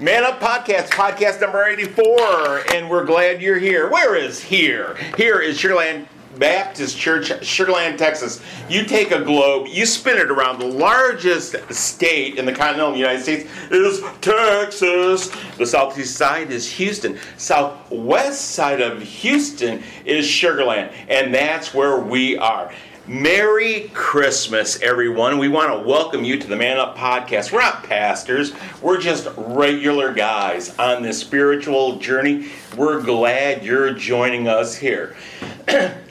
Man Up Podcast, podcast number 84, and we're glad you're here. Where is here? Here is Sugarland Baptist Church, Sugarland, Texas. You take a globe, you spin it around. The largest state in the continental United States is Texas. The southeast side is Houston. Southwest side of Houston is Sugarland, and that's where we are. Merry Christmas, everyone. We want to welcome you to the Man Up Podcast. We're not pastors, we're just regular guys on this spiritual journey. We're glad you're joining us here.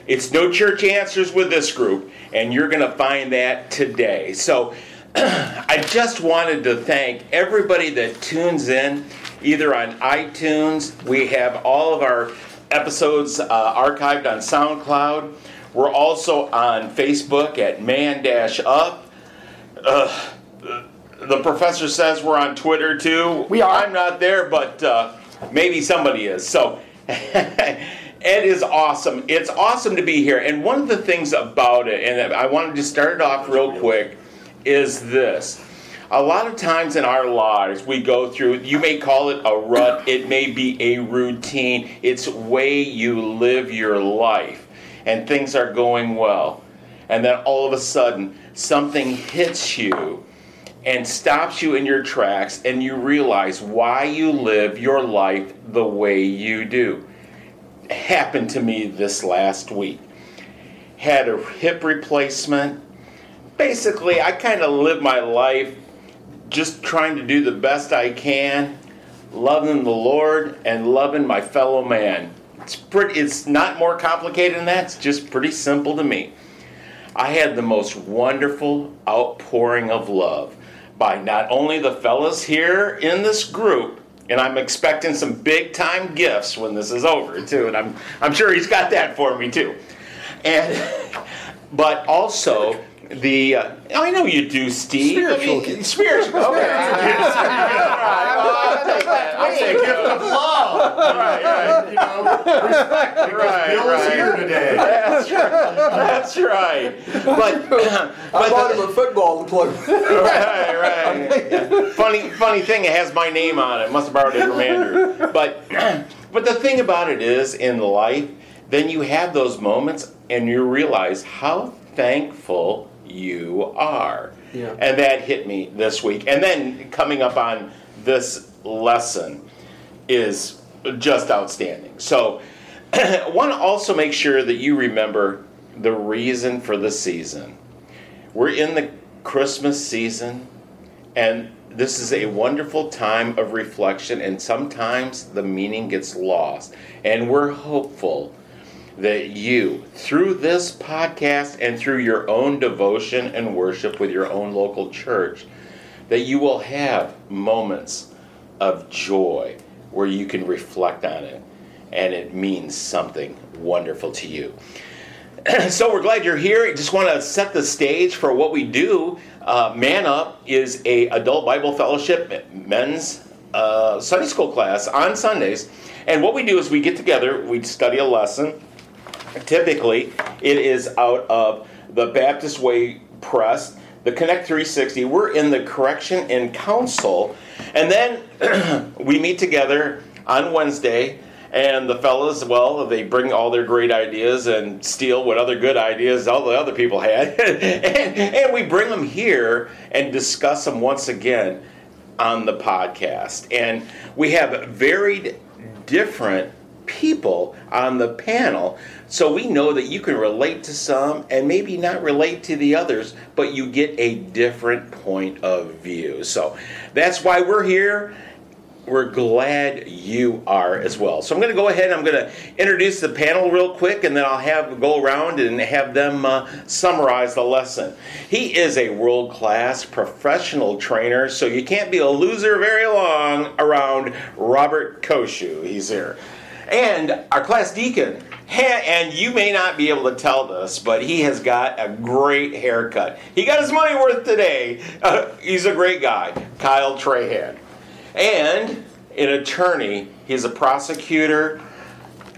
it's no church answers with this group, and you're going to find that today. So, I just wanted to thank everybody that tunes in, either on iTunes. We have all of our episodes uh, archived on SoundCloud. We're also on Facebook at Man Dash Up. Uh, the professor says we're on Twitter too. We are. I'm not there, but uh, maybe somebody is. So it is awesome. It's awesome to be here. And one of the things about it, and I wanted to start it off real quick, is this. A lot of times in our lives, we go through, you may call it a rut, it may be a routine, it's way you live your life, and things are going well. And then all of a sudden, something hits you and stops you in your tracks, and you realize why you live your life the way you do. Happened to me this last week. Had a hip replacement. Basically, I kind of live my life just trying to do the best I can, loving the Lord and loving my fellow man. It's pretty it's not more complicated than that. It's just pretty simple to me. I had the most wonderful outpouring of love by not only the fellas here in this group, and I'm expecting some big time gifts when this is over too, and I'm I'm sure he's got that for me too. And but also the uh, I know you do, Steve. Spiritual I mean, spiritual. Okay. I'll take that. I'll take gift of love. Right, right. You know, respect because Right, Bill's right. here today. That's right. That's right. But, I but bought the- him a football to play. right, right. funny, funny thing. It has my name on it. Must have borrowed it from Andrew. But, but the thing about it is, in life, then you have those moments, and you realize how thankful you are. Yeah. And that hit me this week. And then coming up on this lesson is just outstanding. So, I want to also make sure that you remember the reason for the season. We're in the Christmas season, and this is a wonderful time of reflection, and sometimes the meaning gets lost. And we're hopeful that you, through this podcast and through your own devotion and worship with your own local church, that you will have moments of joy where you can reflect on it and it means something wonderful to you. so we're glad you're here. Just want to set the stage for what we do. Uh, Man Up is a adult Bible fellowship men's uh, Sunday school class on Sundays, and what we do is we get together, we study a lesson. Typically, it is out of the Baptist Way Press, the Connect 360. We're in the Correction and Counsel, and then we meet together on Wednesday. And the fellas, well, they bring all their great ideas and steal what other good ideas all the other people had. and, and we bring them here and discuss them once again on the podcast. And we have varied, different people on the panel. So we know that you can relate to some and maybe not relate to the others, but you get a different point of view. So that's why we're here. we're glad you are as well. So I'm going to go ahead and I'm going to introduce the panel real quick and then I'll have go around and have them uh, summarize the lesson. He is a world class professional trainer, so you can't be a loser very long around Robert Koshu. He's here. And our class deacon, and you may not be able to tell this, but he has got a great haircut. He got his money worth today. Uh, he's a great guy, Kyle Trahan. And an attorney, he's a prosecutor.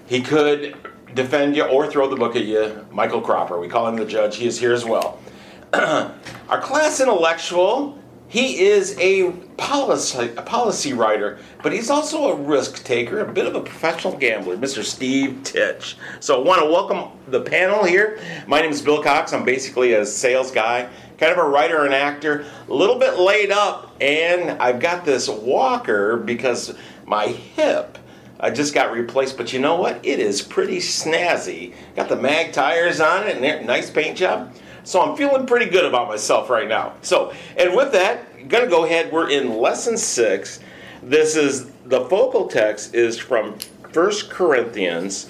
He could defend you or throw the book at you. Michael Cropper, we call him the judge. He is here as well. Our class intellectual, he is a policy, a policy writer, but he's also a risk taker, a bit of a professional gambler, Mr. Steve Titch. So I want to welcome the panel here. My name is Bill Cox. I'm basically a sales guy, kind of a writer and actor, a little bit laid up, and I've got this walker because my hip I just got replaced, but you know what? It is pretty snazzy. Got the mag tires on it, and nice paint job. So I'm feeling pretty good about myself right now. So, and with that, I'm gonna go ahead. We're in lesson six. This is the focal text is from First Corinthians.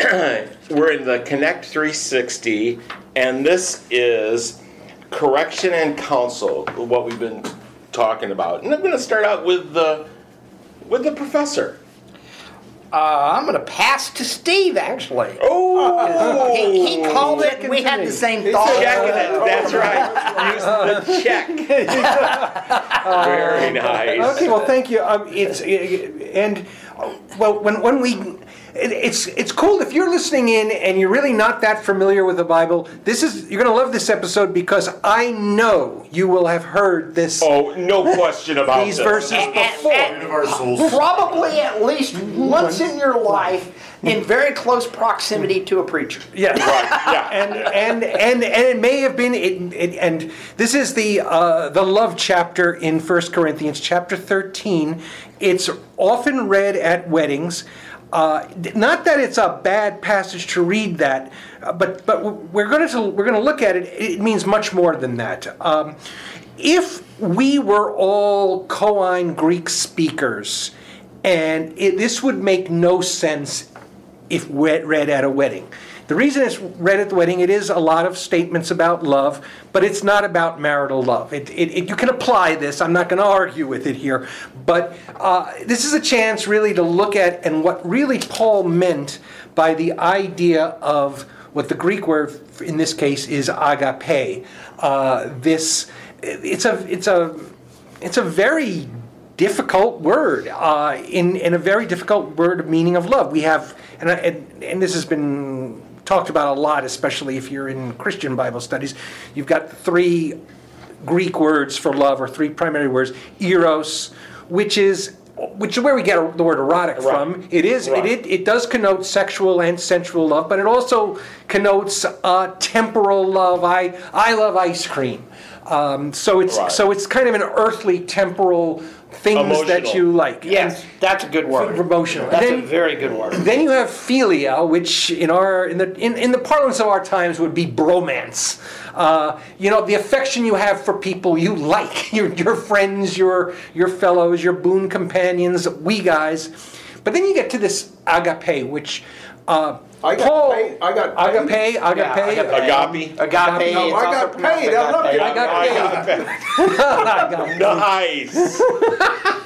We're in the Connect 360, and this is correction and counsel. What we've been talking about, and I'm to start out with the with the professor. Uh, I'm going to pass to Steve, actually. Oh, He, he called it, we had the same thought. checking it. That's right. Use the check. Very nice. Okay, well, thank you. Um, it's and uh, well, when when we. It- It's it's cool if you're listening in and you're really not that familiar with the Bible. This is you're going to love this episode because I know you will have heard this Oh, no question about these this. verses And- before. and Probably at least once in your life, in very close proximity to a preacher. Yeah. Right, yeah. and and and and it may have been it, it, and this is the uh, the love chapter in First Corinthians chapter 13 it's often read at weddings uh, not that it's a bad passage to read that uh, but but we're going to we're going to look at it it means much more than that um, if we were all Koine Greek speakers and it, this would make no sense if read, read at a wedding. The reason it's read at the wedding, it is a lot of statements about love, but it's not about marital love. It, it, it- you can apply this. I'm not going to argue with it here, but uh, this is a chance really to look at and what really Paul meant by the idea of what the Greek word in this case is agape. Uh, this it's a it's a it's a very difficult word uh, in in a very difficult word meaning of love. We have and, I, and and this has been talked about a lot, especially if you're in Christian Bible studies. You've got three Greek words for love, or three primary words: eros, which is which is where we get the word erotic from. It is it, it it does connote sexual and sensual love, but it also connotes uh, temporal love. I I love ice cream. Um, so it's so it's kind of an earthly temporal things that Emotional. you like. Yes, that's a good word. Emotional. That's Then- a very good word. Then you have philia, which in our in the in, in the parlance of our times would be bromance. Uh, you know, the affection you have for people you like, your your friends, your your fellows, your boon companions, we guys. But then you get to this agape, which uh, I got Paul, paid- I got paid. agape, agape, Agape. Agape. No, I got paid. I love you. I got paid. Nice.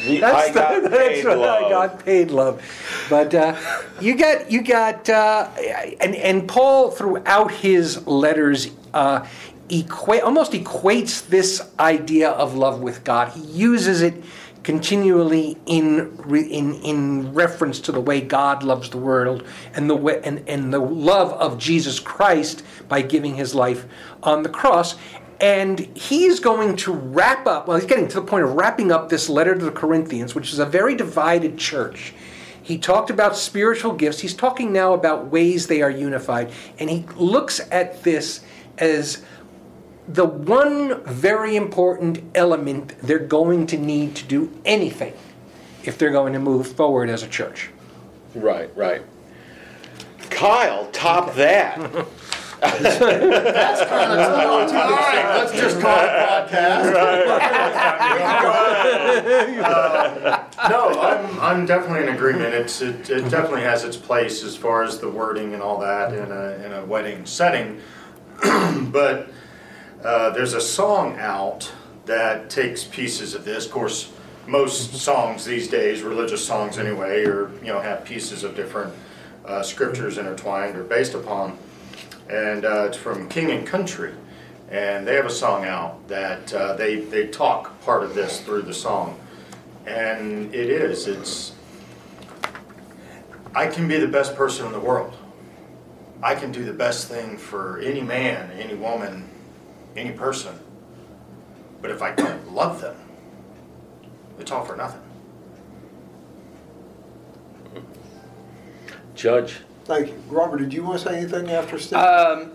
The That's, I got the, that's paid what love. I got paid love. But uh, you got you got uh, and and Paul throughout his letters uh, equate almost equates this idea of love with God. He uses it continually in in in reference to the way God loves the world and the way, and, and the love of Jesus Christ by giving his life on the cross. And he's going to wrap up, well, he's getting to the point of wrapping up this letter to the Corinthians, which is a very divided church. He talked about spiritual gifts. He's talking now about ways they are unified. And he looks at this as the one very important element they're going to need to do anything if they're going to move forward as a church. Right, right. Kyle, top that. That's kind of cool. All right, let's just call it podcast. Uh, no, I'm, I'm definitely in agreement. It's, it, it definitely has its place as far as the wording and all that in a, in a wedding setting. But, uh, there's a song out that takes pieces of this. Of course, most songs these days, religious songs anyway, or, you know, have pieces of different, uh, scriptures intertwined or based upon. And, uh, it's from King and Country. And they have a song out that, uh, they, they talk part of this through the song. And it is, it's, I can be the best person in the world. I can do the best thing for any man, any woman, any person. But if I don't love them, it's all for nothing. Judge. Thank you. Robert, did you want to say anything after Steve? Um,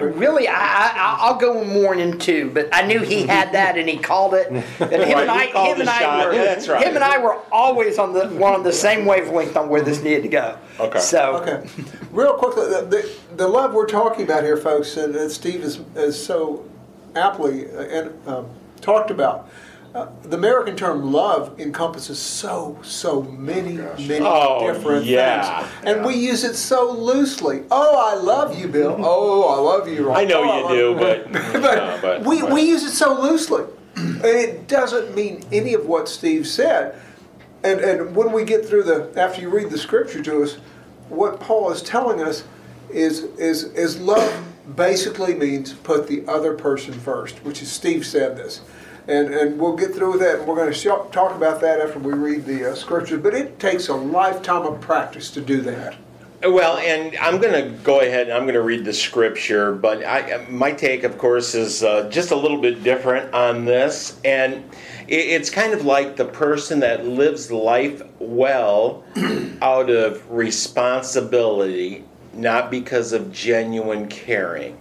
really, I, I, I'll go more into, but I knew he had that and he called it. And him Right, and I, him and I were, Yeah, that's right. him and I were always on the one on the same wavelength on where this needed to go. Okay. So, Okay. Real quickly, the, the, the love we're talking about here, folks, and that Steve is, is so aptly uh, and, um, talked about, uh, the American term love encompasses so, so many, many Oh, different yeah. things. And we use it so loosely. Oh, I love you, Bill. Oh, I love you, Ron. I know Oh, you love do, but, but, no, but we, we use it so loosely. And it doesn't mean any of what Steve said. And, and when we get through the, after you read the scripture to us, what Paul is telling us is, is, is love basically means put the other person first, which is Steve said this. And, and we'll get through with that, and we're going to talk about that after we read the uh, scripture. But it takes a lifetime of practice to do that. Well, and I'm going to go ahead and I'm going to read the scripture, but I, my take, of course, is uh, just a little bit different on this. And it, it's kind of like the person that lives life well out of responsibility, not because of genuine caring.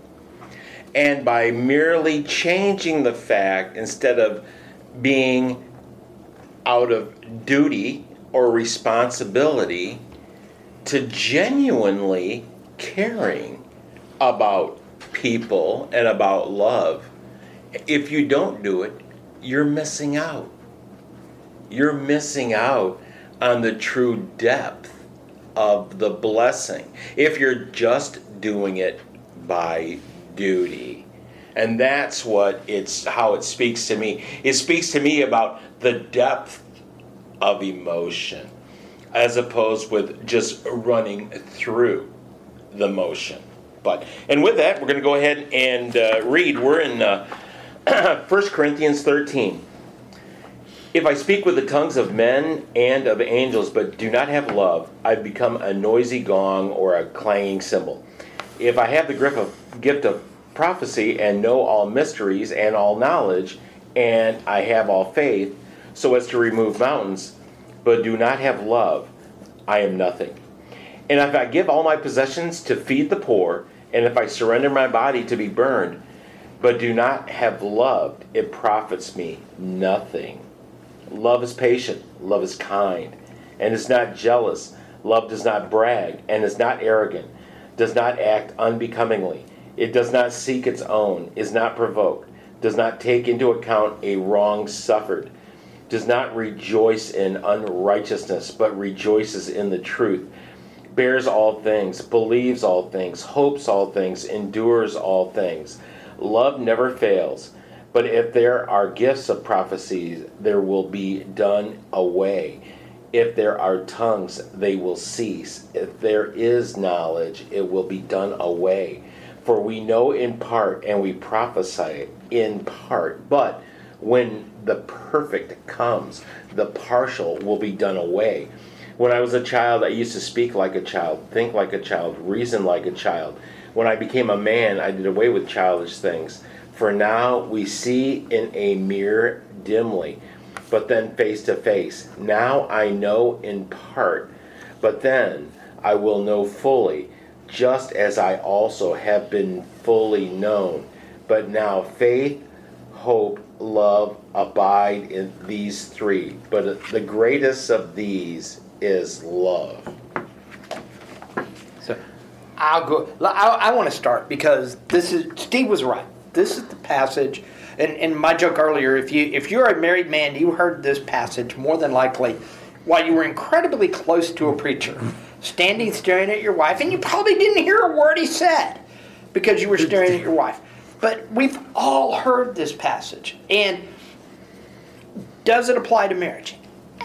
And by merely changing the fact, instead of being out of duty or responsibility, to genuinely caring about people and about love. If you don't do it, you're missing out. You're missing out on the true depth of the blessing if you're just doing it by duty. And that's what it's how it speaks to me. It speaks to me about the depth of emotion as opposed with just running through the motion. But and with that, we're going to go ahead and uh, read. We're in uh, 1 Corinthians 13. If I speak with the tongues of men and of angels, but do not have love, I've become a noisy gong or a clanging cymbal. If I have the grip of, gift of prophecy and know all mysteries and all knowledge, and I have all faith, so as to remove mountains, but do not have love, I am nothing. And if I give all my possessions to feed the poor, and if I surrender my body to be burned, but do not have love, it profits me nothing. Love is patient, love is kind, and is not jealous. Love does not brag, and is not arrogant, does not act unbecomingly. It does not seek its own, is not provoked, does not take into account a wrong suffered does not rejoice in unrighteousness, but rejoices in the truth, bears all things, believes all things, hopes all things, endures all things. Love never fails, but if there are gifts of prophecies, there will be done away. If there are tongues, they will cease. If there is knowledge, it will be done away. For we know in part and we prophesy in part, but when the perfect comes, the partial will be done away. When I was a child, I used to speak like a child, think like a child, reason like a child. When I became a man, I did away with childish things. For now we see in a mirror dimly, but then face to face. Now I know in part, but then I will know fully, just as I also have been fully known. But now faith, hope, love abide in these three, but the greatest of these is love. so I'll go. I, I want to start because this is Steve was right. This is the passage, And, and my joke earlier, if you if you're a married man, you heard this passage more than likely while you were incredibly close to a preacher, standing staring at your wife, and you probably didn't hear a word he said because you were staring at your wife. But we've all heard this passage. And does it apply to marriage?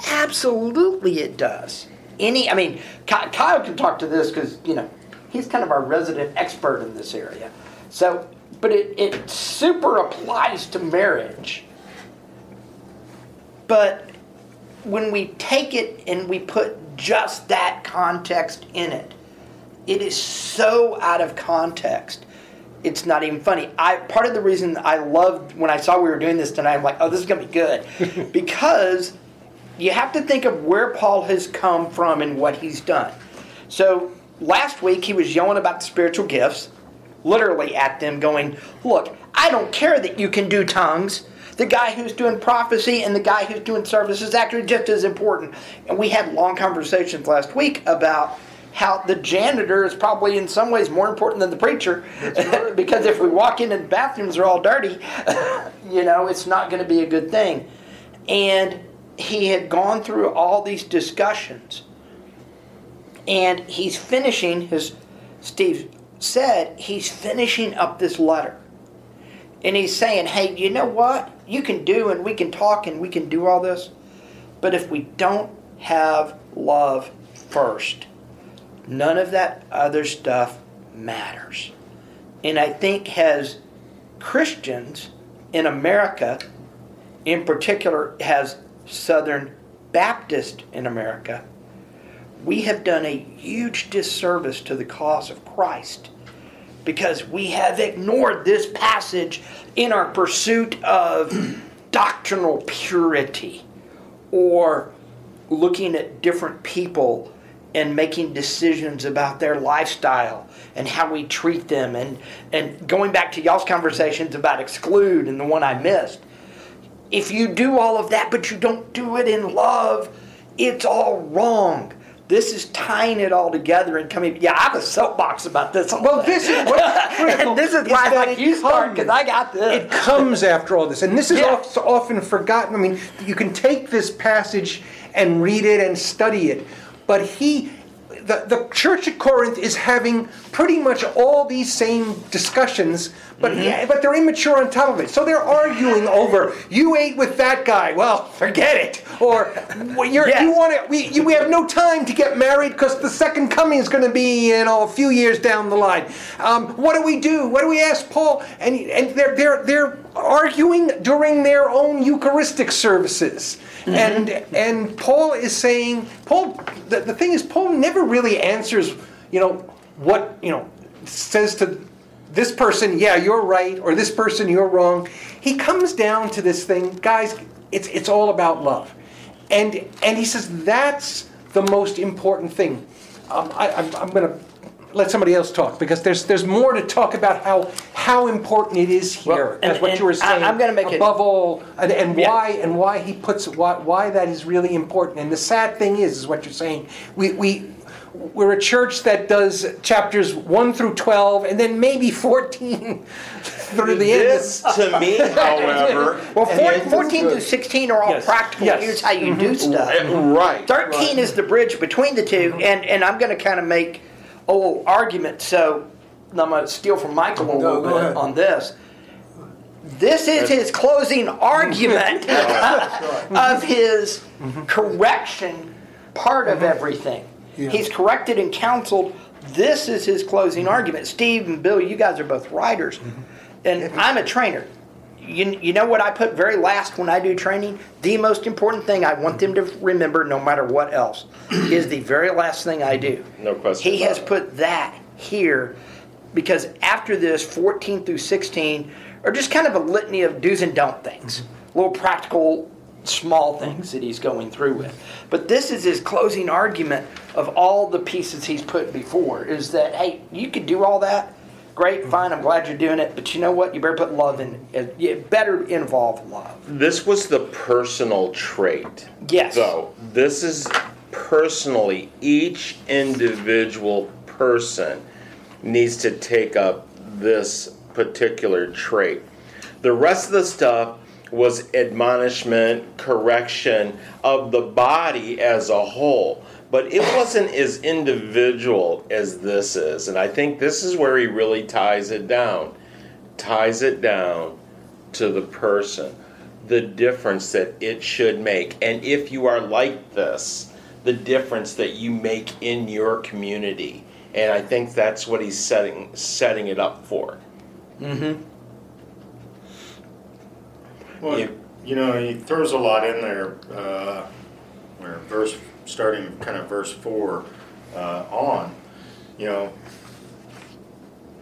Absolutely, it does. Any, I mean, Kyle can talk to this because you know he's kind of our resident expert in this area. So, but it, it super applies to marriage. But when we take it and we put just that context in it, it is so out of context. It's not even funny. I part of the reason I loved when I saw we were doing this tonight, I'm like, oh, this is gonna be good, because you have to think of where Paul has come from and what he's done. So last week he was yelling about the spiritual gifts, literally at them, going, look, I don't care that you can do tongues. The guy who's doing prophecy and the guy who's doing service is actually just as important. And we had long conversations last week about how the janitor is probably in some ways more important than the preacher because if we walk in and the bathrooms are all dirty, you know, it's not going to be a good thing. And he had gone through all these discussions and he's finishing his Steve said he's finishing up this letter. And he's saying, "Hey, you know what? You can do and we can talk and we can do all this, but if we don't have love first, none of that other stuff matters." And I think as Christians in America, in particular, has Southern Baptist in America, we have done a huge disservice to the cause of Christ because we have ignored this passage in our pursuit of doctrinal purity or looking at different people and making decisions about their lifestyle and how we treat them and, and going back to y'all's conversations about exclude and the one I missed. If you do all of that but you don't do it in love, it's all wrong. This is tying it all together and coming. Yeah, I have a soapbox about this. Well, this is what's critical. and this is why like you start because I got this. It comes after all this, and this is Yeah. often forgotten. I mean, you can take this passage and read it and study it, but he, the, the church at Corinth is having pretty much all these same discussions, but Mm-hmm. yeah, but they're immature on top of it. So they're arguing over you ate with that guy. Well, forget it. Or Yes. you want to. We, you, we have no time to get married because the second coming is going to be you know a few years down the line. Um, what do we do? What do we ask Paul? And and they're they're they're arguing during their own Eucharistic services. And and Paul is saying Paul. The, the thing is Paul never really answers. You know what you know says to this person, yeah, you're right, or this person, you're wrong. He comes down to this thing, guys. It's it's all about love, and and he says that's the most important thing. Um, I, I'm, I'm going to let somebody else talk because there's there's more to talk about how how important it is here. Well, and- what and you were saying. I'm gonna make it- above all, and, and Yeah. why and why he puts why why that is really important. And the sad thing is, is what you're saying. We we. We're a church that does chapters 1 through 12 and then maybe 14 through the end. This, to me, however, well, four, 14 good. to 16 are all Yes. practical. Yes. Here's how you do mm-hmm. stuff. right. 13 is the bridge between the 2 mm-hmm. and, and I'm going to kind of make a little argument. So I'm going to steal from Michael a little go bit on this. This is his closing argument of his correction part of mm-hmm. everything. Yeah. He's corrected and counseled. This is his closing argument. Steve and Bill, you guys are both writers, mm-hmm. and I'm a trainer. You, you know what I put very last when I do training? The most important thing I want them to remember, no matter what else, is the very last thing I do. No question He has it. put that here because after this, 14 through 16 are just kind of a litany of do's and don't things, little practical, small things that he's going through with. But this is his closing argument of all the pieces he's put before is that, hey, you could do all that. Great, fine, I'm glad you're doing it, but you know what? You better put love in. it. Better involve love. This was the personal trait. Yes. So this is personally each individual person needs to take up this particular trait. The rest of the stuff was admonishment, correction of the body as a whole. But it wasn't as individual as this is. And I think this is where he really ties it down. Ties it down to the person, the difference that it should make. And if you are like this, the difference that you make in your community. And I think that's what he's setting setting it up for. Mm-hmm. Well, Yeah. you know, he throws a lot in there. Uh, where verse, starting kind of verse four uh, on, you know,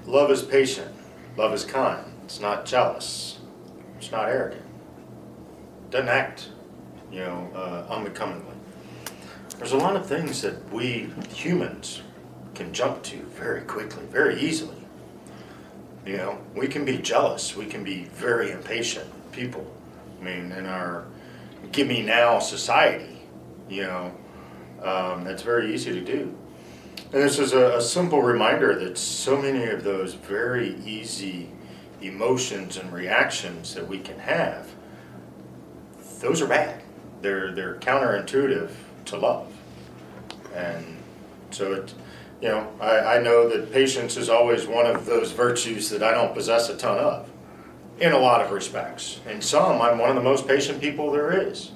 love is patient, love is kind. It's not jealous. It's not arrogant. Doesn't act, you know, uh, unbecomingly. There's a lot of things that we humans can jump to very quickly, very easily. You know, we can be jealous. We can be very impatient people. I mean, in our give me now society, you know, um, that's very easy to do. And this is a, a simple reminder that so many of those very easy emotions and reactions that we can have, those are bad. They're they're counterintuitive to love, and so it, you know, I, I know that patience is always one of those virtues that I don't possess a ton of, in a lot of respects. In some, I'm one of the most patient people there is,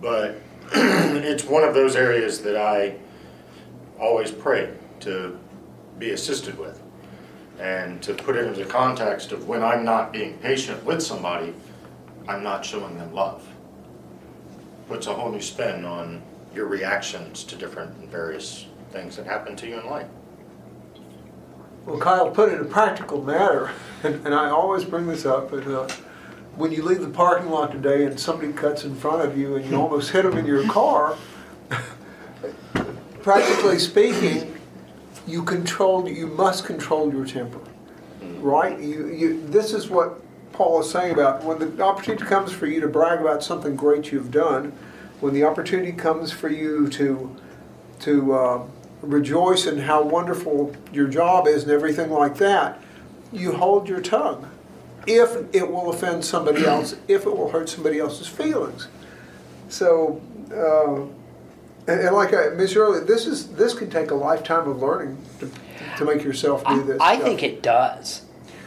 but it's one of those areas that I always pray to be assisted with, and to put it into context of when I'm not being patient with somebody, I'm not showing them love. Puts a whole new spin on your reactions to different and various things that happen to you in life. Well, Kyle, put it in a practical matter, and, and I always bring this up, but uh, when you leave the parking lot today and somebody cuts in front of you and you almost hit them in your car, practically speaking, you control, you must control your temper, right? You, you, this is what Paul is saying about when the opportunity comes for you to brag about something great you've done, when the opportunity comes for you to to uh, rejoice in how wonderful your job is and everything like that, you hold your tongue. If it will offend somebody else, if it will hurt somebody else's feelings. So, uh, and, and like I mentioned earlier, this is this can take a lifetime of learning to, to make yourself do this. I stuff. think it does.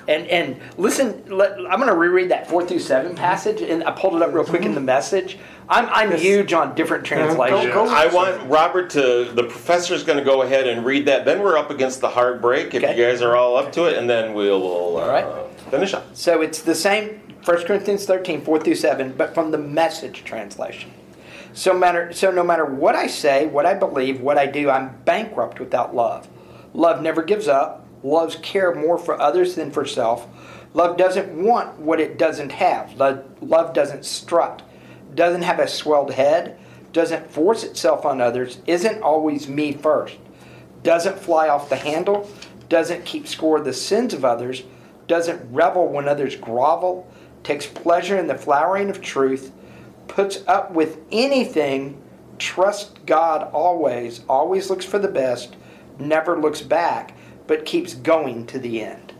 And and listen, let, I'm going to reread that four through seven passage, and I pulled it up real quick in the message. I'm I'm huge on different translations. go- I want Robert to, the professor is going to go ahead and read that. Then we're up against the hard break if Okay. you guys are all up to it, and then we'll uh, All right. Finish up. So it's the same 1 Corinthians 13, 4 through 7, but from the message translation. So matter so no matter what I say, what I believe, what I do, I'm bankrupt without love. Love never gives up. Loves care more for others than for self. Love doesn't want what it doesn't have. Love, love doesn't strut. Doesn't have a swelled head. Doesn't force itself on others. Isn't always me first. Doesn't fly off the handle. Doesn't keep score of the sins of others. Doesn't revel when others grovel. Takes pleasure in the flowering of truth. Puts up with anything. Trusts God always. Always looks for the best. Never looks back, but keeps going to the end.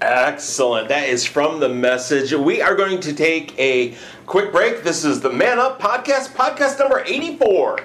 Excellent. That is from the message. We are going to take a quick break. This is the Man Up Podcast, podcast number 84.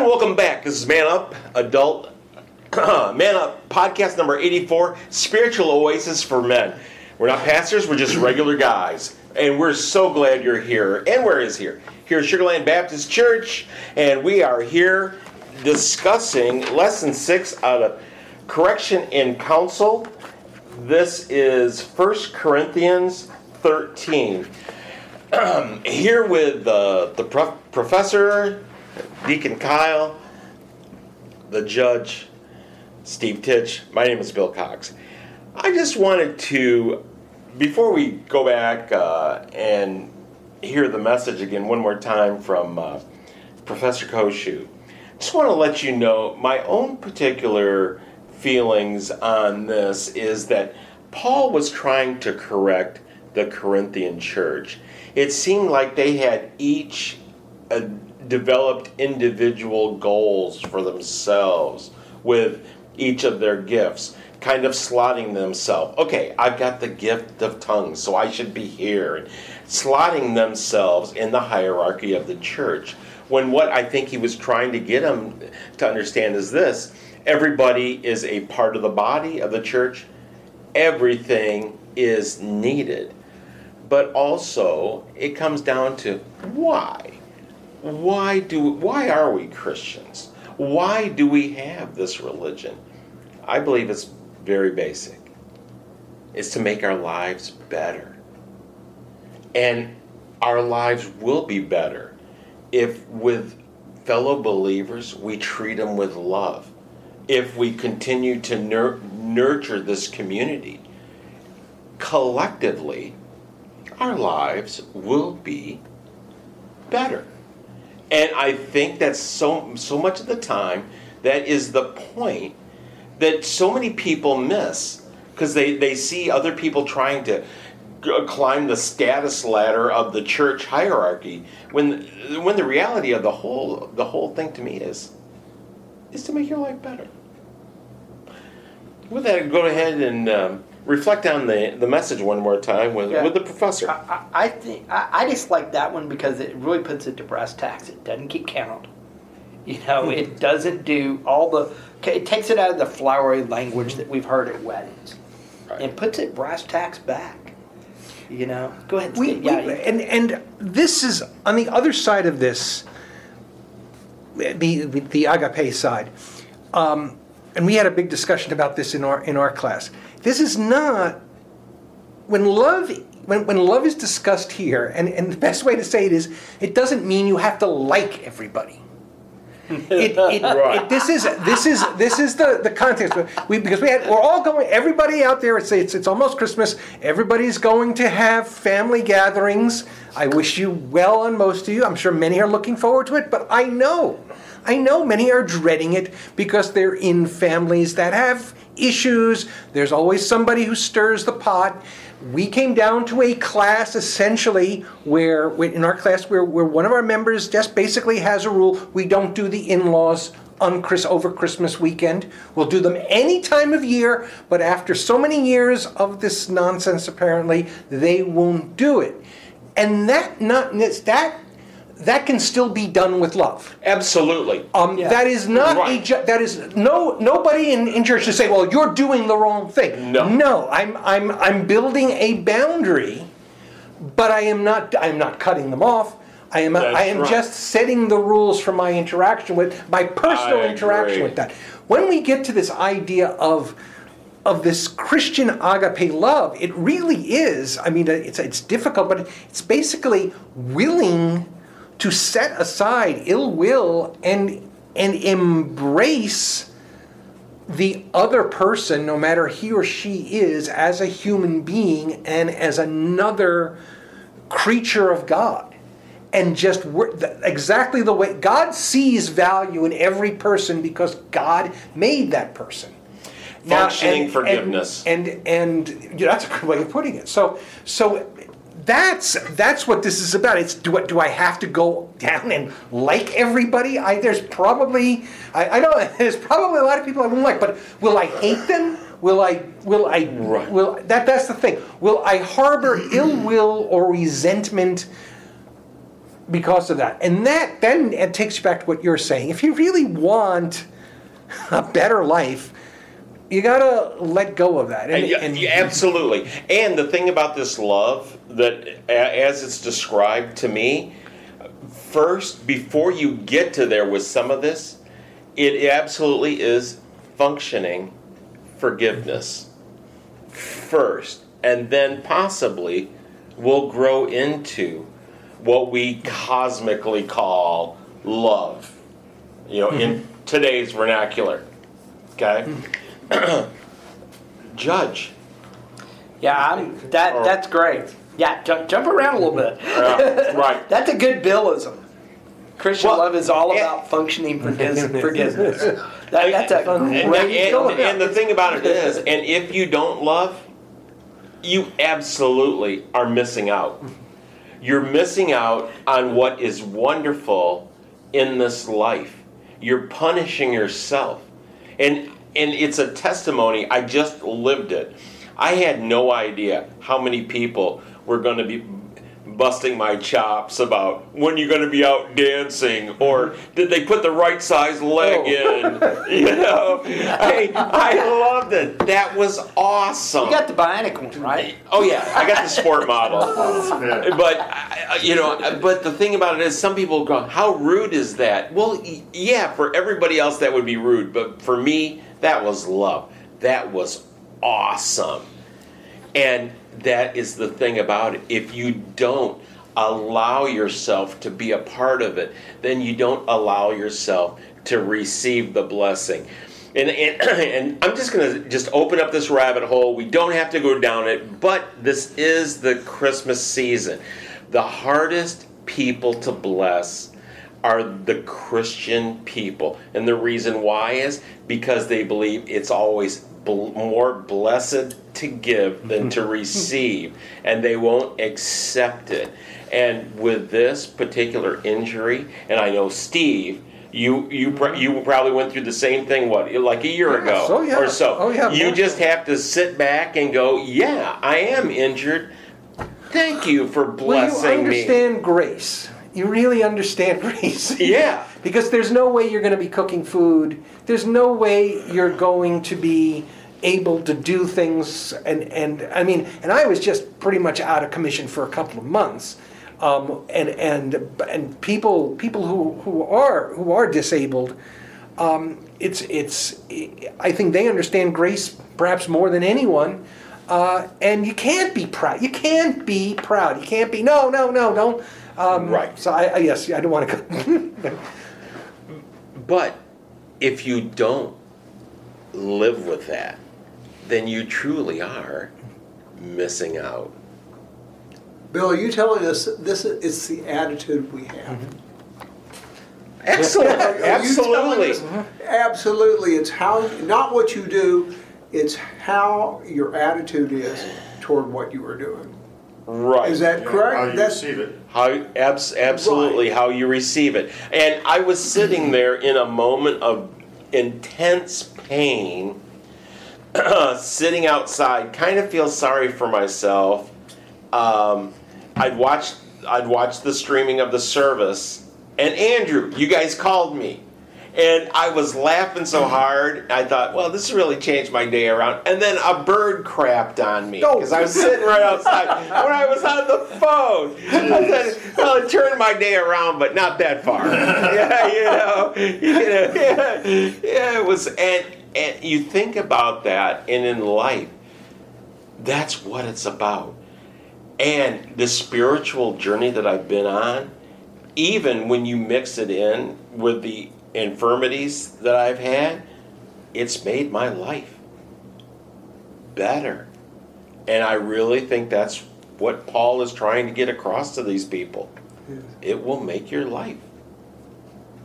And welcome back. This is Man Up, adult Man Up podcast number 84, Spiritual Oasis for Men. We're not pastors, we're just regular guys. And we're so glad you're here. And where is here? Here at Sugarland Baptist Church. And we are here discussing lesson six out of Correction in Counsel. This is 1 Corinthians 13. here with uh, the prof- professor, Deacon Kyle, the judge, Steve Titch. My name is Bill Cox. I just wanted to, before we go back uh, and hear the message again one more time from uh, Professor Koshu, just want to let you know my own particular feelings on this is that Paul was trying to correct the Corinthian church. It seemed like they had each uh, developed individual goals for themselves with each of their gifts, kind of slotting themselves. Okay, I've got the gift of tongues, so I should be here. Slotting themselves in the hierarchy of the church. When what I think he was trying to get them to understand is this everybody is a part of the body of the church, everything is needed. But also, it comes down to why? Why do why are we Christians? Why do we have this religion? I believe it's very basic. It's to make our lives better. And our lives will be better if with fellow believers we treat them with love. If we continue to nur- nurture this community collectively, our lives will be better. And I think that so so much of the time that is the point that so many people miss because they, they see other people trying to g- climb the status ladder of the church hierarchy when when the reality of the whole the whole thing to me is is to make your life better. With that, go ahead and um, reflect on the, the message one more time with, Yeah. with the professor. I, I I think I, I just like that one because it really puts it to brass tacks. It doesn't keep count. You know, Hmm. it doesn't do all the. It takes it out of the flowery language that we've heard at weddings, Right. and puts it brass tacks back. You know, go ahead. We, we- yeah, and and this is on the other side of this, the the, the agape side, um, and we had a big discussion about this in our in our class. This is not when love when, when love is discussed here, and, and the best way to say it is, it doesn't mean you have to like everybody. It, it, it, this is this is this is the, the context. We because we had we're all going everybody out there it's, it's it's almost Christmas. Everybody's going to have family gatherings. I wish you well on most of you. I'm sure many are looking forward to it but I know I know many are dreading it because they're in families that have issues there's always somebody who stirs the pot we came down to a class essentially where in our class where, where one of our members just basically has a rule we don't do the in-laws on Chris over Christmas weekend. We'll do them any time of year, but after so many years of this nonsense apparently, they won't do it. And that not that that can still be done with love. Absolutely. Um, That is not Right. a ju- that is no nobody in, in church should say, well, you're doing the wrong thing. No. no, I'm I'm I'm building a boundary, but I am not I'm not cutting them off. I am That's I am right. just setting the rules for my interaction with my personal I interaction agree. with that. When we get to this idea of of this Christian agape love, it really is. I mean, it's it's difficult, but it's basically willing to set aside ill will and and embrace the other person, no matter he or she is, as a human being and as another creature of God. And just exactly the way God sees value in every person because God made that person. Now, Functioning and- forgiveness. And and, and you know, that's a good way of putting it. So so that's that's what this is about. It's do I, do I have to go down and like everybody? I there's probably I, I know there's probably a lot of people I wouldn't like, but will I hate them? Will I will I Right. will that that's the thing. Will I harbor ill will or resentment because of that? And that then it takes you back to what you're saying. If you really want a better life, you gotta let go of that. And, yeah, yeah, absolutely. And the thing about this love that, as it's described to me, first before you get to there with some of this, it absolutely is functioning forgiveness first, and then possibly will grow into what we cosmically call love. You know, in mm-hmm. today's vernacular. Okay? Mm-hmm. Judge. Yeah, I'm, that that's great. Yeah, jump, jump around a little bit. Yeah, right. That's a good billism. Christian Well, love is all yeah. about functioning forgiveness. forgiveness. That, that's a And, great and- and the thing about it is, and if you don't love, you absolutely are missing out. You're missing out on what is wonderful in this life. You're punishing yourself. And and it's a testimony. I just lived it. I had no idea how many people were going to be busting my chops about when you're going to be out dancing or did they put the right size leg oh. in? You know? I, I loved it. That was awesome. You got the bionic one, right? oh yeah. I got the sport model. But you know but the thing about it is some people go how rude is that? Well yeah for everybody else that would be rude but for me that was love. That was awesome. And that is the thing about it if you don't allow yourself to be a part of it then you don't allow yourself to receive the blessing and, and, and I'm just going to just open up this rabbit hole. We don't have to go down it, but this is the Christmas season. The hardest people to bless are the Christian people. And the reason why is because they believe it's always bl- more blessed to give than to receive, and they won't accept it. And with this particular injury, and I know Steve, you you pr- you probably went through the same thing what like a year Yes, ago oh, yeah. or so. Oh, yeah, You just have to sit back and go, yeah, I am injured. Thank you for Well, you blessing me. understand grace. You really understand grace. Yeah. because there's no way you're going to be cooking food. There's no way you're going to be able to do things. And, and I mean, and I was just pretty much out of commission for a couple of months. Um, and and and people people who, who are who are disabled, um, it's it's I think they understand grace perhaps more than anyone. Uh, and you can't be proud. You can't be proud. You can't be no no no don't. Um, Right. So I, I yes I don't want to go. But if you don't live with that, then you truly are missing out. Bill, are you telling us this is it's the attitude we have? Excellent. Are you telling Absolutely. us- Absolutely. It's how, not what you do, it's how your attitude is toward what you are doing. Right. Is that Yeah, correct? How you That's- receive it. How abs- absolutely Right. how you receive it. And I was sitting there in a moment of intense pain, sitting outside, kind of feel sorry for myself. Um, I'd watched I'd watched the streaming of the service, and Andrew, you guys called me. And I was laughing so hard, I thought, well, this really changed my day around. And then a bird crapped on me oh. because I was sitting right outside when I was on the phone. I said, well, it turned my day around, but not that far. yeah, you know, you know, yeah, yeah, it was. And and you think about that, and in life, that's what it's about. And the spiritual journey that I've been on, even when you mix it in with the infirmities that I've had, it's made my life better. And I really think that's what Paul is trying to get across to these people. It will make your life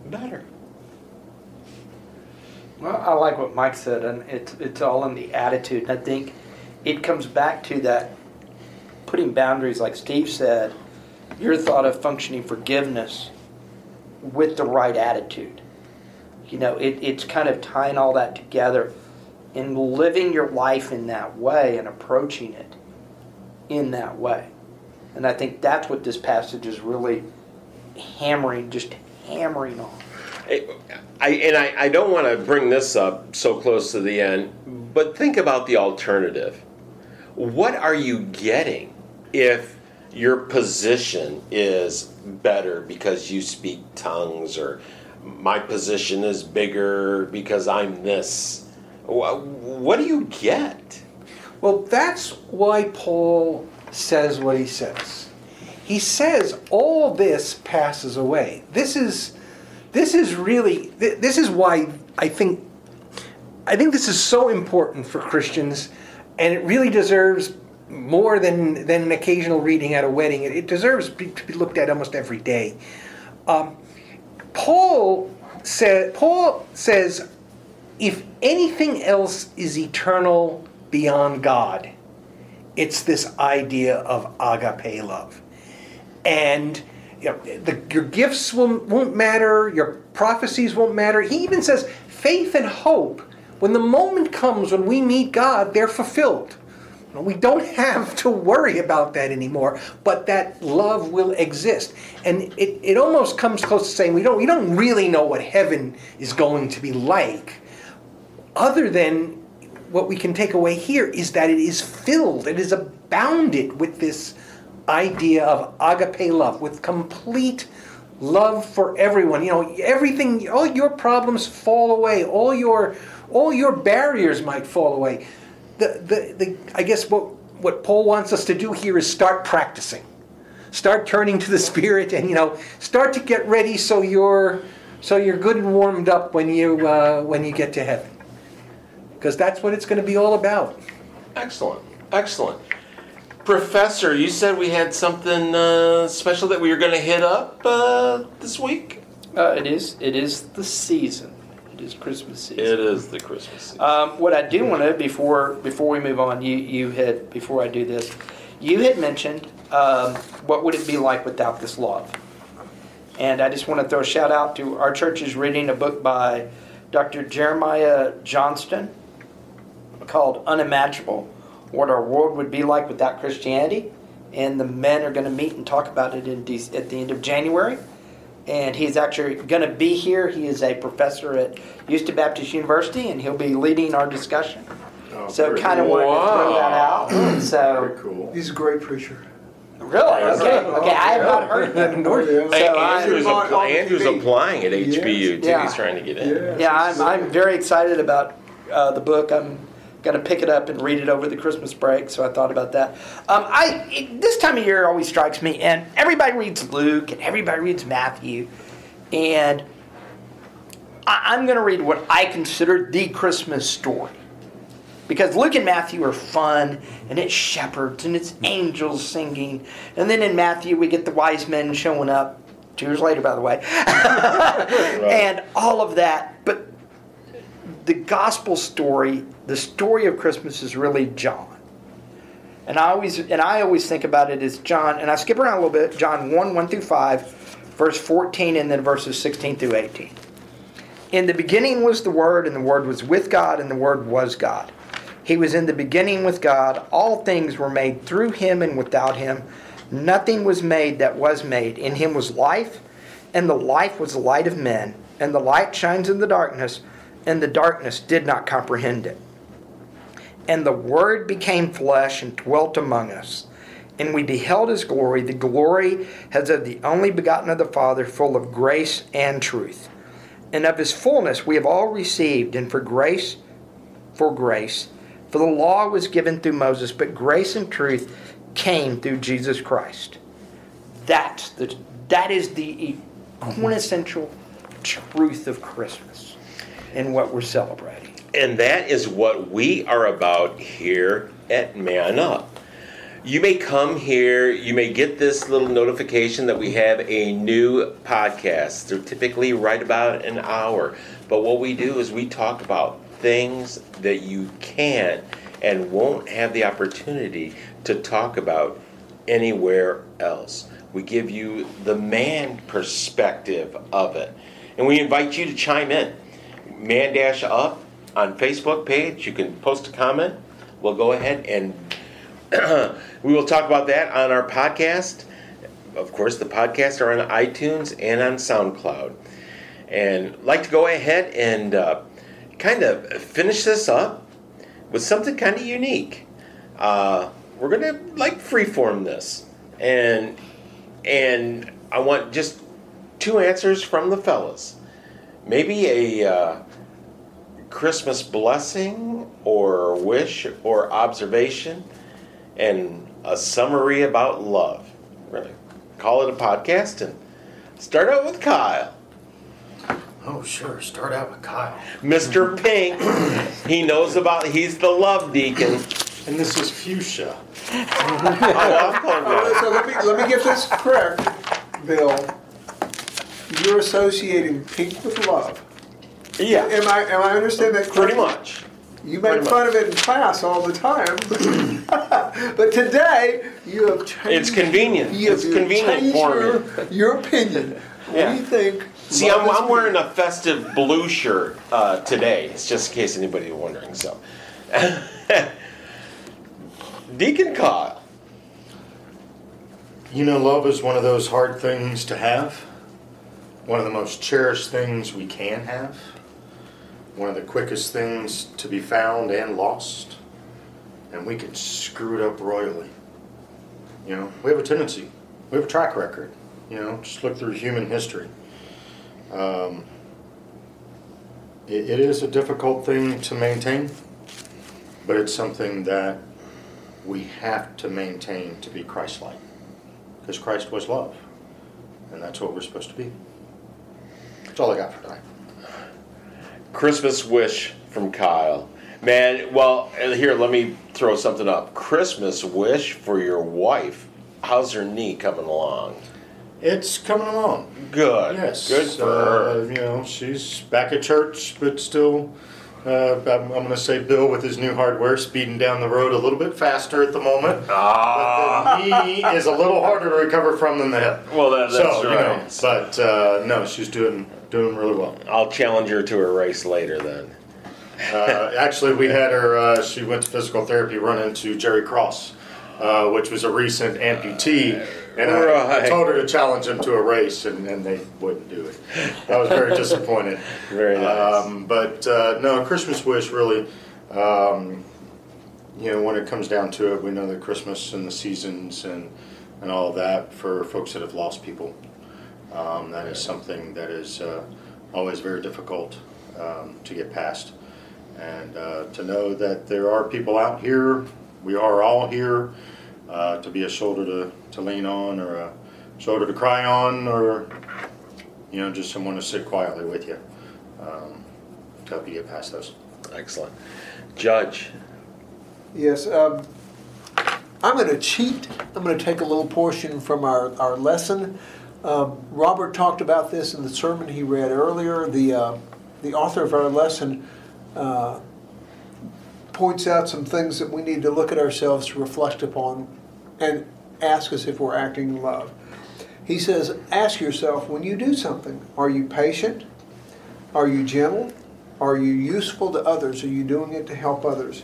better. Well, I like what Mike said, and it's it's all in the attitude. And I think it comes back to that putting boundaries, like Steve said. Your thought of functioning forgiveness with the right attitude. You know, it, it's kind of tying all that together and living your life in that way and approaching it in that way. And I think that's what this passage is really hammering, just hammering on. I, and I, I don't want to bring this up so close to the end, But think about the alternative. What are you getting if your position is better because you speak tongues or my position is bigger because I'm this? Wha- What do you get? Well, that's why Paul says what he says. He says all this passes away. This is this is really this is why I think I think this is so important for Christians and it really deserves more than than an occasional reading at a wedding. It, it deserves to be looked at almost every day. Um, Paul said Paul says if anything else is eternal beyond God, it's this idea of agape love. And you know, the, your gifts will, won't matter, your prophecies won't matter. He even says faith and hope, when the moment comes when we meet God, they're fulfilled. We don't have to worry about that anymore, but that love will exist. And it, it almost comes close to saying we don't, we don't really know what heaven is going to be like other than what we can take away here is that it is filled, it is abounded with this idea of agape love, with complete love for everyone. You know, everything, all your problems fall away, all your all your barriers might fall away. The, the, the, I guess what, what Paul wants us to do here is start practicing. Start turning to the Spirit, and you know, start to get ready so you're so you're good and warmed up when you uh, when you get to heaven because that's what it's going to be all about. Excellent, excellent. Professor, you said we had something uh, special that we were going to hit up uh, this week. Uh, it is. It is the season. Is Christmas season. It is the Christmas season. Um, what I do want to before before we move on, you you had before I do this, you had mentioned um, what would it be like without this love, and I just want to throw a shout out to our church is reading a book by Dr. Jeremiah Johnston called Unimaginable: What Our World Would Be Like Without Christianity, and the men are going to meet and talk about it in at the end of January and he's actually going to be here. He is a professor at Houston Baptist University, and he'll be leading our discussion. Oh, so, kind of cool. wanted to throw that out. Very so, cool. He's a great preacher. really, okay, okay, I have not heard that. Yeah. Hey, so I- Andrew's, On- appl- on Andrew's applying at HBU too. Yeah. He's trying to get in. Yeah. Yeah, I'm, I'm very excited about uh, the book. I'm going to pick it up and read it over the Christmas break. So I thought about that. Um, I it, this time of year always strikes me, and everybody reads Luke and everybody reads Matthew, and I, I'm going to read what I consider the Christmas story. Because Luke and Matthew are fun, and it's shepherds, and it's angels singing. And then in Matthew, we get the wise men showing up, two years later, by the way. And all of that. But the gospel story, the story of Christmas is really John. And I always and I always think about it as John, and I skip around a little bit, John 1, 1 through 5, verse 14, and then verses 16 through 18. In the beginning was the Word, and the Word was with God, and the Word was God. He was in the beginning with God. All things were made through him, and without him, nothing was made that was made. In him was life, and the life was the light of men. And the light shines in the darkness, and the darkness did not comprehend it. And the Word became flesh and dwelt among us. And we beheld his glory, the glory as of the only begotten of the Father, full of grace and truth. And of his fullness we have all received, and for grace, for grace. For the law was given through Moses, but grace and truth came through Jesus Christ. That's the, that is the mm-hmm. quintessential truth of Christmas and what we're celebrating. And that is what we are about here at Man Up. You may come here, you may get this little notification that we have a new podcast. They're typically right about an hour. But what we do is we talk about things that you can't and won't have the opportunity to talk about anywhere else. We give you the man perspective of it. And we invite you to chime in. Man Dash Up on Facebook page. You can post a comment. We'll go ahead and we will talk about that on our podcast. Of course, the podcasts are on iTunes and on SoundCloud. And like to go ahead and uh, kind of finish this up with something kind of unique. Uh, we're gonna like freeform this, and and I want just two answers from the fellas. Maybe a uh, Christmas blessing or wish or observation, and a summary about love. We're gonna call it a podcast and start out with Kyle. Oh, sure. Start out with Kyle. Mr. Pink, he knows about, he's the love deacon. And this is fuchsia. Oh, I'm calling. So let me, let me get this correct, Bill. You're associating pink with love. Yeah, Am I, am I understanding that pretty correctly? much. You make pretty fun of it in class all the time. but today, you have changed. It's convenient. You have It's convenient changed for your, me. your opinion. Yeah. We think. See, I'm, I'm wearing a festive blue shirt uh, today. It's just in case anybody was wondering. So, Deacon Kyle. You know, love is one of those hard things to have. One of the most cherished things we can have. One of the quickest things to be found and lost. And we can screw it up royally. You know, we have a tendency. We have a track record. You know, just look through human history. Um, it, it is a difficult thing to maintain, but it's something that we have to maintain to be Christ-like because Christ was love, and that's what we're supposed to be. That's all I got for tonight. Christmas wish from Kyle. Man, well, here, let me throw something up. Christmas wish for your wife. How's her knee coming along? It's coming along. Good. Yes, Good for uh, her. You know, she's back at church, but still. Uh, I'm, I'm going to say Bill with his new hardware speeding down the road a little bit faster at the moment. Ah. But the knee is a little harder to recover from than the hip. Well, that, that's so, right. you know, but uh, no, she's doing doing really well. I'll challenge her to a race later then. Uh, actually, we had her. Uh, she went to physical therapy, run into Jerry Cross, uh, which was a recent amputee, and I, I told her to challenge him to a race, and, and they wouldn't do it. I was very disappointed. Very nice. Um, but uh, no, Christmas wish really. Um, you know, when it comes down to it, we know that Christmas and the seasons and and all of that for folks that have lost people. Um, that is something that is uh, always very difficult um, to get past. And uh, to know that there are people out here, we are all here uh, to be a shoulder to, to lean on or a shoulder to cry on or, you know, just someone to sit quietly with you um, to help you get past those. Excellent. Judge. Yes. Um, I'm going to cheat. I'm going to take a little portion from our, our lesson. Um, Robert talked about this in the sermon he read earlier. The, uh, the author of our lesson uh, points out some things that we need to look at ourselves to reflect upon and ask us if we're acting in love. He says, Ask yourself when you do something are you patient? Are you gentle? Are you useful to others? Are you doing it to help others?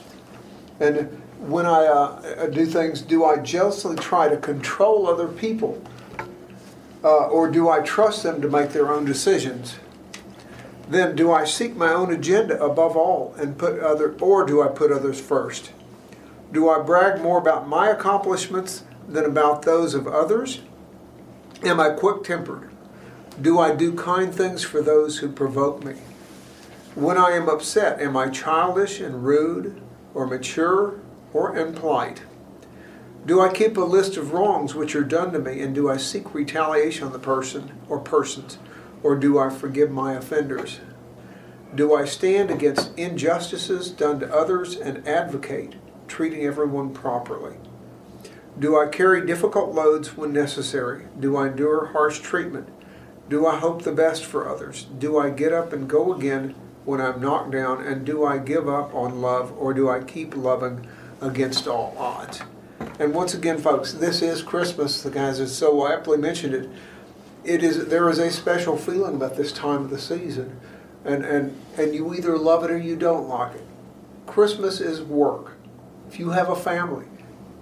And when I uh, do things, do I jealously try to control other people? Uh, or do I trust them to make their own decisions? Then do I seek my own agenda above all and put other or do I put others first? Do I brag more about my accomplishments than about those of others? Am I quick-tempered? Do I do kind things for those who provoke me? When I am upset, am I childish and rude, or mature, or impolite? Do I keep a list of wrongs which are done to me, and do I seek retaliation on the person or persons, or do I forgive my offenders? Do I stand against injustices done to others and advocate treating everyone properly? Do I carry difficult loads when necessary? Do I endure harsh treatment? Do I hope the best for others? Do I get up and go again when I'm knocked down? And do I give up on love or do I keep loving against all odds? And once again, folks, this is Christmas. The guys have so aptly mentioned it. It is there is a special feeling about this time of the season, and and and you either love it or you don't like it. Christmas is work. If you have a family,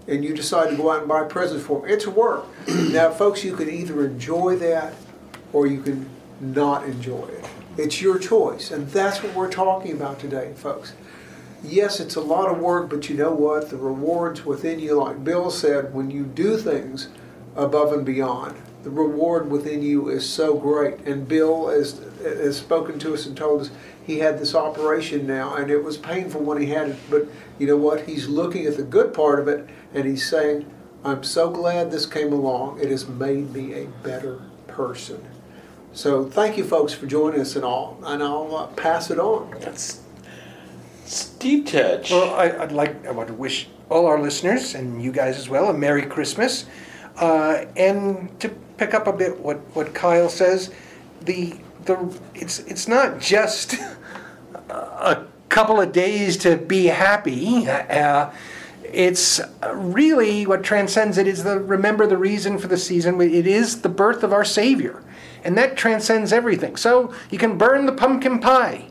and you decide to go out and buy presents for them, it's work. now, folks, you can either enjoy that, or you can not enjoy it. It's your choice, and that's what we're talking about today, folks. Yes, it's a lot of work, but you know what? The rewards within you, like Bill said, when you do things above and beyond, the reward within you is so great. And Bill has, has spoken to us and told us he had this operation now, and it was painful when he had it. But you know what? He's looking at the good part of it, and he's saying, I'm so glad this came along. It has made me a better person. So thank you, folks, for joining us and all. And I'll uh, pass it on. That's Steve Touch. Well, I, I'd like, I want to wish all our listeners and you guys as well a Merry Christmas. Uh, and to pick up a bit what, what Kyle says, the the it's it's not just a couple of days to be happy. Uh, it's really what transcends it is the remember the reason for the season. It is the birth of our Savior, and that transcends everything. So you can burn the pumpkin pie,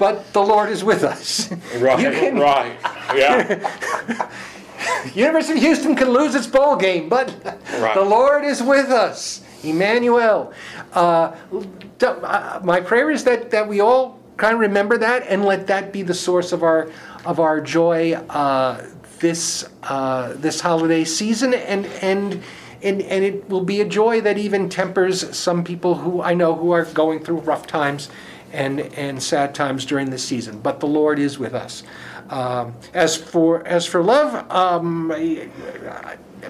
but the Lord is with us. Right, can- right. Yeah. University of Houston can lose its bowl game, but Right. the Lord is with us. Emmanuel. Uh, uh, my prayer is that, that we all kind of remember that and let that be the source of our of our joy uh, this uh, this holiday season, and and. And, and it will be a joy that even tempers some people who I know who are going through rough times and, and sad times during this season. But the Lord is with us. Um, as for as for love, um,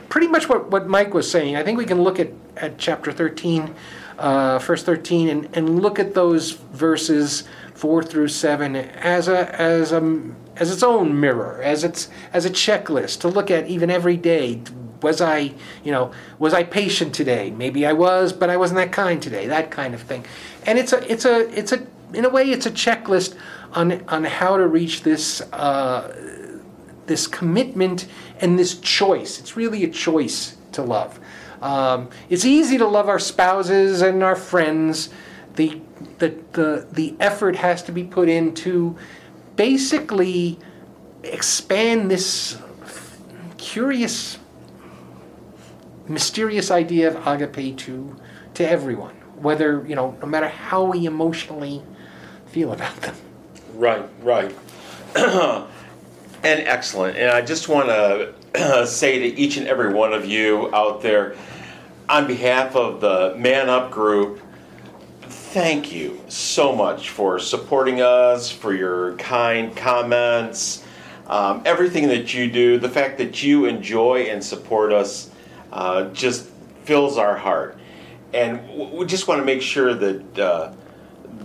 pretty much what, what Mike was saying. I think we can look at, at chapter 13, uh, verse 13, and, and look at those verses four through seven as a as a as its own mirror, as its as a checklist to look at even every day. Was I, you know, was I patient today? Maybe I was, but I wasn't that kind today. That kind of thing. And it's a it's a it's a in a way it's a checklist on on how to reach this uh, this commitment and this choice. It's really a choice to love. Um, it's easy to love our spouses and our friends. The, the, the, the effort has to be put in to basically expand this curious, mysterious idea of agape to, to everyone, whether, you know, no matter how we emotionally feel about them. Right, right. and excellent. And I just want to say to each and every one of you out there, on behalf of the Man Up group, thank you so much for supporting us, for your kind comments, um, everything that you do. The fact that you enjoy and support us uh, just fills our heart. And w- we just want to make sure that. Uh,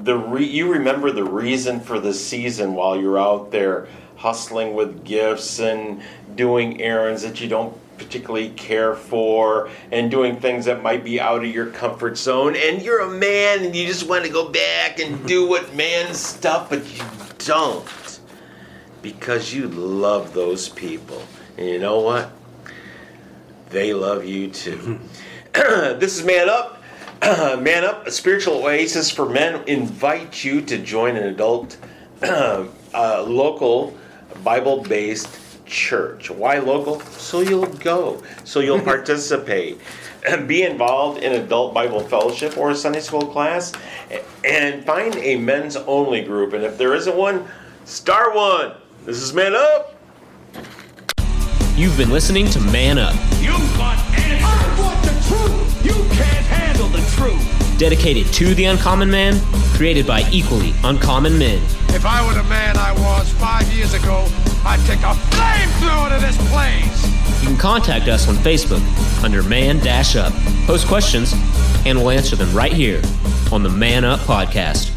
the re- you remember the reason for the season while you're out there hustling with gifts and doing errands that you don't particularly care for and doing things that might be out of your comfort zone. And you're a man and you just want to go back and do what man stuff but you don't. Because you love those people. And you know what? They love you too. This is man up Man Up, a spiritual oasis for men, invite you to join an adult, uh, local, Bible based church. Why local? So you'll go, so you'll participate. And be involved in adult Bible fellowship or a Sunday school class, and find a men's only group. And if there isn't one, start one. This is Man Up. You've been listening to Man Up, You want answers. You can't handle the truth. dedicated to the uncommon man, created by equally uncommon men. If I were the man I was five years ago, I'd take a flamethrower to this place. You can contact us on Facebook under Man Dash Up. Post questions, and we'll answer them right here on the Man Up Podcast.